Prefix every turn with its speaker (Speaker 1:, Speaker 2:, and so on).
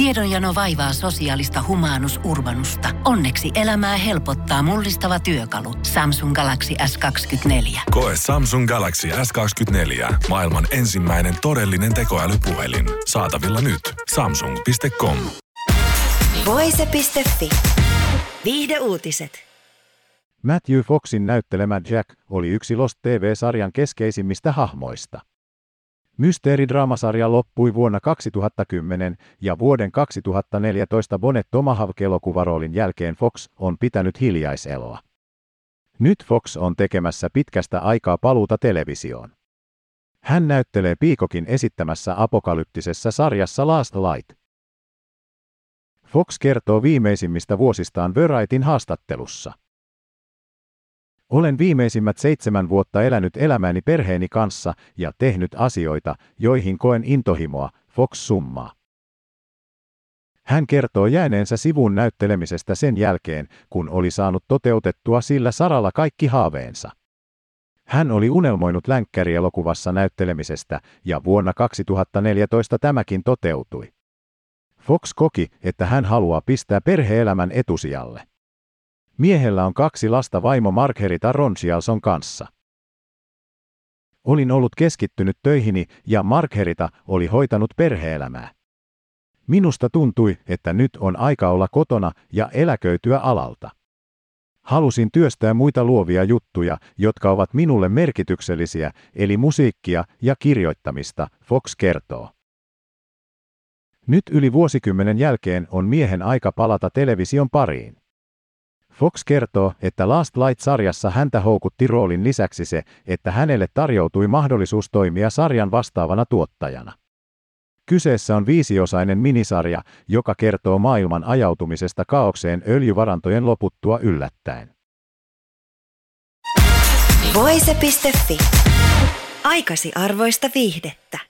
Speaker 1: Tiedonjano vaivaa sosiaalista humanus urbanusta. Onneksi elämää helpottaa mullistava työkalu. Samsung Galaxy S24.
Speaker 2: Koe Samsung Galaxy S24. Maailman ensimmäinen todellinen tekoälypuhelin. Saatavilla nyt. Samsung.com.
Speaker 3: Voise.fi. Viihde uutiset.
Speaker 4: Matthew Foxin näyttelemä Jack oli yksi Lost TV-sarjan keskeisimmistä hahmoista. Mysteeridraamasarja loppui vuonna 2010 ja vuoden 2014 Bonnet Tomahawk-elokuvaroolin jälkeen Fox on pitänyt hiljaiseloa. Nyt Fox on tekemässä pitkästä aikaa paluuta televisioon. Hän näyttelee Piikokin esittämässä apokalyptisessa sarjassa Last Light. Fox kertoo viimeisimmistä vuosistaan Varietin haastattelussa. Olen viimeisimmät seitsemän vuotta elänyt elämäni perheeni kanssa ja tehnyt asioita, joihin koen intohimoa, Fox summaa. Hän kertoo jääneensä sivun näyttelemisestä sen jälkeen, kun oli saanut toteutettua sillä saralla kaikki haaveensa. Hän oli unelmoinut länkkärielokuvassa näyttelemisestä ja vuonna 2014 tämäkin toteutui. Fox koki, että hän haluaa pistää perheelämän etusijalle. Miehellä on kaksi lasta vaimo Margherita Roncialson kanssa. Olin ollut keskittynyt töihini ja Margherita oli hoitanut perheelämää. Minusta tuntui, että nyt on aika olla kotona ja eläköityä alalta. Halusin työstää muita luovia juttuja, jotka ovat minulle merkityksellisiä, eli musiikkia ja kirjoittamista, Fox kertoo. Nyt yli vuosikymmenen jälkeen on miehen aika palata television pariin. Fox kertoo, että Last Light-sarjassa häntä houkutti roolin lisäksi se, että hänelle tarjoutui mahdollisuus toimia sarjan vastaavana tuottajana. Kyseessä on viisiosainen minisarja, joka kertoo maailman ajautumisesta kaaukseen öljyvarantojen loputtua yllättäen.
Speaker 3: Voise.fi. Aikasi arvoista viihdettä.